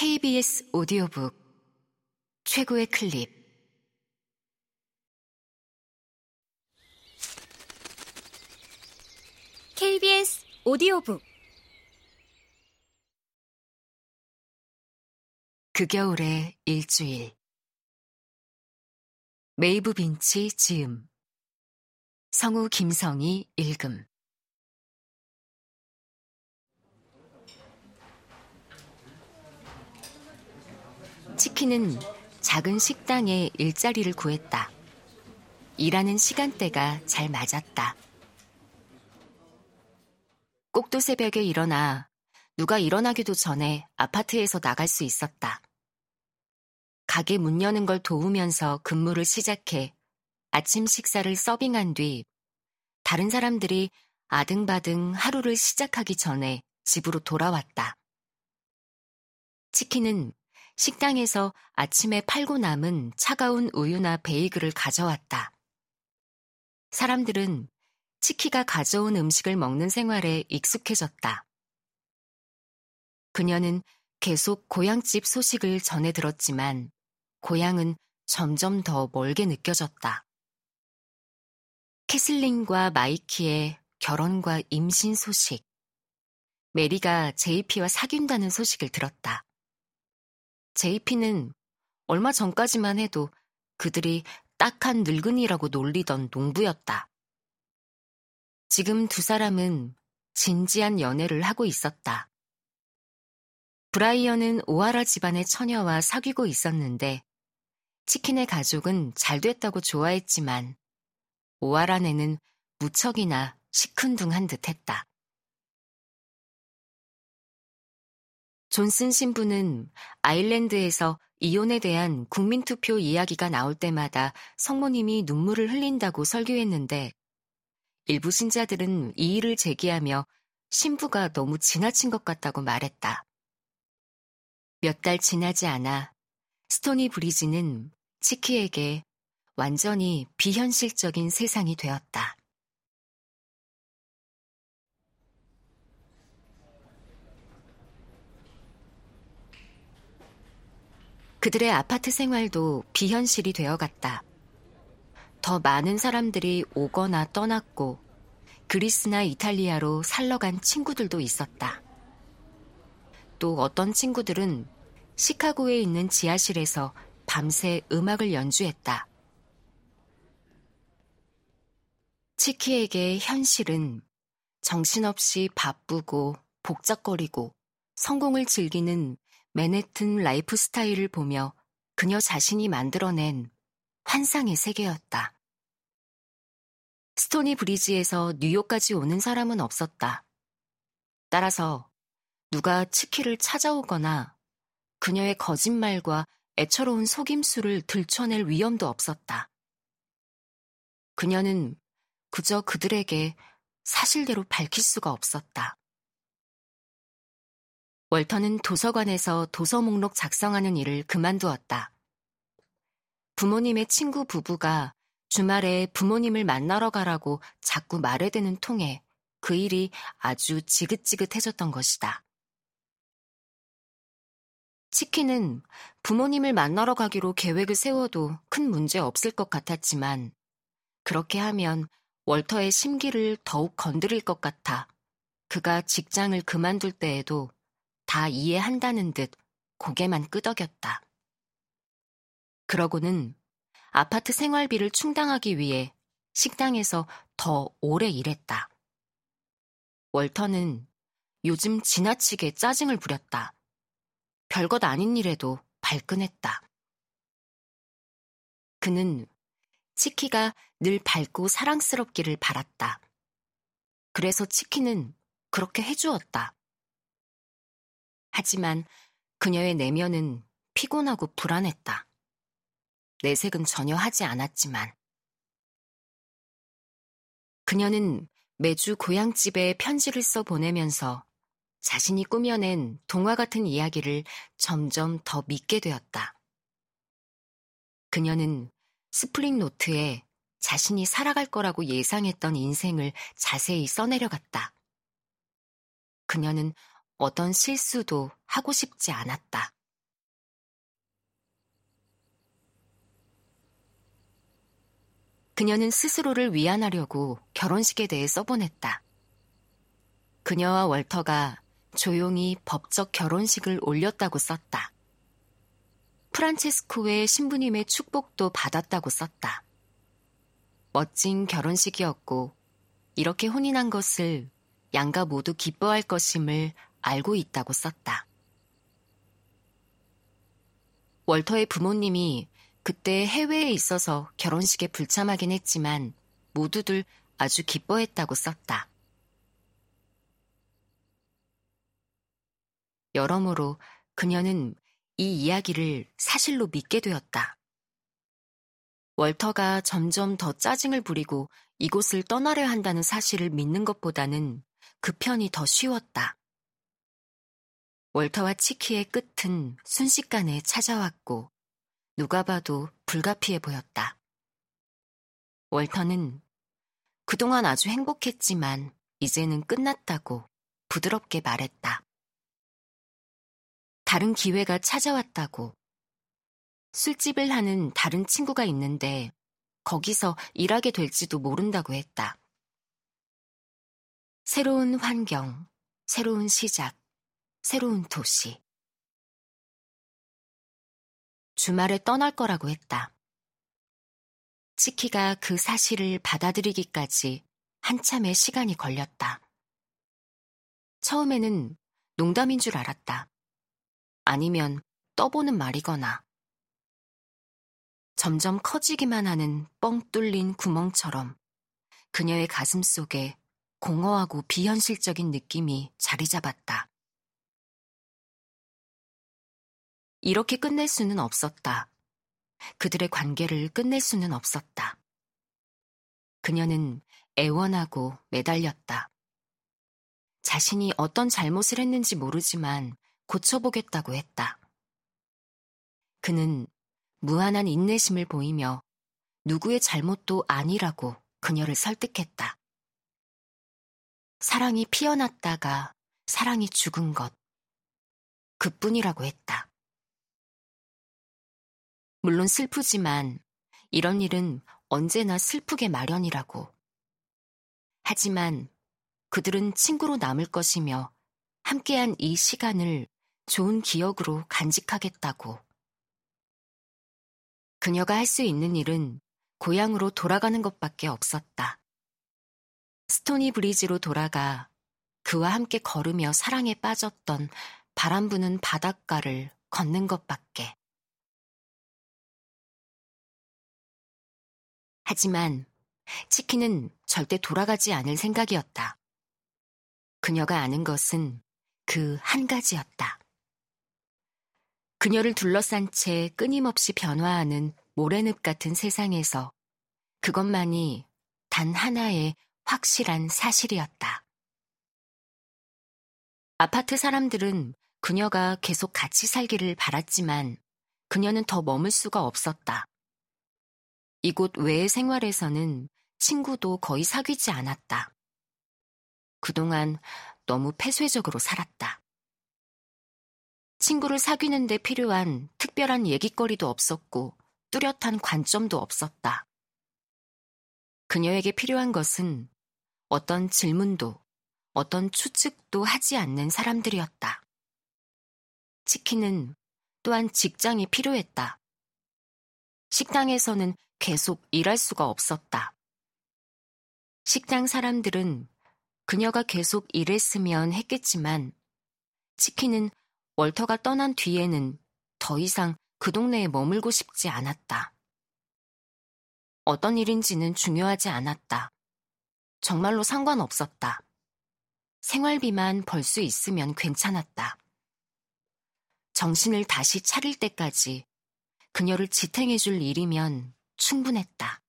KBS 오디오북 최고의 클립. KBS 오디오북. 그 겨울의 일주일. 메이브 빈치 지음. 성우 김성희 읽음 치킨은 작은 식당에 일자리를 구했다. 일하는 시간대가 잘 맞았다. 꼭두 새벽에 일어나 누가 일어나기도 전에 아파트에서 나갈 수 있었다. 가게 문 여는 걸 도우면서 근무를 시작해 아침 식사를 서빙한 뒤 다른 사람들이 아등바등 하루를 시작하기 전에 집으로 돌아왔다. 치킨은 식당에서 아침에 팔고 남은 차가운 우유나 베이글을 가져왔다. 사람들은 치키가 가져온 음식을 먹는 생활에 익숙해졌다. 그녀는 계속 고향집 소식을 전해 들었지만 고향은 점점 더 멀게 느껴졌다. 캐슬린과 마이키의 결혼과 임신 소식, 메리가 제이피와 사귄다는 소식을 들었다. 제이피는 얼마 전까지만 해도 그들이 딱한 늙은이라고 놀리던 농부였다. 지금 두 사람은 진지한 연애를 하고 있었다. 브라이언은 오하라 집안의 처녀와 사귀고 있었는데 치킨의 가족은 잘 됐다고 좋아했지만 오하라네는 무척이나 시큰둥한 듯 했다. 존슨 신부는 아일랜드에서 이혼에 대한 국민투표 이야기가 나올 때마다 성모님이 눈물을 흘린다고 설교했는데 일부 신자들은 이의를 제기하며 신부가 너무 지나친 것 같다고 말했다. 몇 달 지나지 않아 스토니 브리지는 치키에게 완전히 비현실적인 세상이 되었다. 그들의 아파트 생활도 비현실이 되어갔다. 더 많은 사람들이 오거나 떠났고 그리스나 이탈리아로 살러간 친구들도 있었다. 또 어떤 친구들은 시카고에 있는 지하실에서 밤새 음악을 연주했다. 치키에게 현실은 정신없이 바쁘고 북적거리고 성공을 즐기는 맨해튼 라이프 스타일을 보며 그녀 자신이 만들어낸 환상의 세계였다. 스토니 브리지에서 뉴욕까지 오는 사람은 없었다. 따라서 누가 치키를 찾아오거나 그녀의 거짓말과 애처로운 속임수를 들춰낼 위험도 없었다. 그녀는 그저 그들에게 사실대로 밝힐 수가 없었다. 월터는 도서관에서 도서 목록 작성하는 일을 그만두었다. 부모님의 친구 부부가 주말에 부모님을 만나러 가라고 자꾸 말해대는 통에 그 일이 아주 지긋지긋해졌던 것이다. 치킨은 부모님을 만나러 가기로 계획을 세워도 큰 문제 없을 것 같았지만 그렇게 하면 월터의 심기를 더욱 건드릴 것 같아 그가 직장을 그만둘 때에도 다 이해한다는 듯 고개만 끄덕였다. 그러고는 아파트 생활비를 충당하기 위해 식당에서 더 오래 일했다. 월터는 요즘 지나치게 짜증을 부렸다. 별것 아닌 일에도 발끈했다. 그는 치키가 늘 밝고 사랑스럽기를 바랐다. 그래서 치키는 그렇게 해주었다. 하지만 그녀의 내면은 피곤하고 불안했다. 내색은 전혀 하지 않았지만. 그녀는 매주 고향집에 편지를 써 보내면서 자신이 꾸며낸 동화 같은 이야기를 점점 더 믿게 되었다. 그녀는 스프링 노트에 자신이 살아갈 거라고 예상했던 인생을 자세히 써내려갔다. 그녀는 어떤 실수도 하고 싶지 않았다. 그녀는 스스로를 위안하려고 결혼식에 대해 써보냈다. 그녀와 월터가 조용히 법적 결혼식을 올렸다고 썼다. 프란체스코의 신부님의 축복도 받았다고 썼다. 멋진 결혼식이었고, 이렇게 혼인한 것을 양가 모두 기뻐할 것임을 알고 있다고 썼다. 월터의 부모님이 그때 해외에 있어서 결혼식에 불참하긴 했지만 모두들 아주 기뻐했다고 썼다. 여러모로 그녀는 이 이야기를 사실로 믿게 되었다. 월터가 점점 더 짜증을 부리고 이곳을 떠나려 한다는 사실을 믿는 것보다는 그 편이 더 쉬웠다. 월터와 치키의 끝은 순식간에 찾아왔고 누가 봐도 불가피해 보였다. 월터는 그동안 아주 행복했지만 이제는 끝났다고 부드럽게 말했다. 다른 기회가 찾아왔다고. 술집을 하는 다른 친구가 있는데 거기서 일하게 될지도 모른다고 했다. 새로운 환경, 새로운 시작, 새로운 도시. 주말에 떠날 거라고 했다. 치키가 그 사실을 받아들이기까지 한참의 시간이 걸렸다. 처음에는 농담인 줄 알았다. 아니면 떠보는 말이거나. 점점 커지기만 하는 뻥 뚫린 구멍처럼 그녀의 가슴 속에 공허하고 비현실적인 느낌이 자리 잡았다. 이렇게 끝낼 수는 없었다. 그들의 관계를 끝낼 수는 없었다. 그녀는 애원하고 매달렸다. 자신이 어떤 잘못을 했는지 모르지만 고쳐보겠다고 했다. 그는 무한한 인내심을 보이며 누구의 잘못도 아니라고 그녀를 설득했다. 사랑이 피어났다가 사랑이 죽은 것. 그뿐이라고 했다. 물론 슬프지만 이런 일은 언제나 슬프게 마련이라고. 하지만 그들은 친구로 남을 것이며 함께한 이 시간을 좋은 기억으로 간직하겠다고. 그녀가 할 수 있는 일은 고향으로 돌아가는 것밖에 없었다. 스토니 브리지로 돌아가 그와 함께 걸으며 사랑에 빠졌던 바람 부는 바닷가를 걷는 것밖에. 하지만 치킨은 절대 돌아가지 않을 생각이었다. 그녀가 아는 것은 그 한 가지였다. 그녀를 둘러싼 채 끊임없이 변화하는 모래늪 같은 세상에서 그것만이 단 하나의 확실한 사실이었다. 아파트 사람들은 그녀가 계속 같이 살기를 바랐지만 그녀는 더 머물 수가 없었다. 이곳 외의 생활에서는 친구도 거의 사귀지 않았다. 그동안 너무 폐쇄적으로 살았다. 친구를 사귀는데 필요한 특별한 얘기거리도 없었고 뚜렷한 관점도 없었다. 그녀에게 필요한 것은 어떤 질문도 어떤 추측도 하지 않는 사람들이었다. 치킨은 또한 직장이 필요했다. 식당에서는 계속 일할 수가 없었다. 식당 사람들은 그녀가 계속 일했으면 했겠지만 치킨은 월터가 떠난 뒤에는 더 이상 그 동네에 머물고 싶지 않았다. 어떤 일인지는 중요하지 않았다. 정말로 상관없었다. 생활비만 벌 수 있으면 괜찮았다. 정신을 다시 차릴 때까지 그녀를 지탱해줄 일이면 충분했다.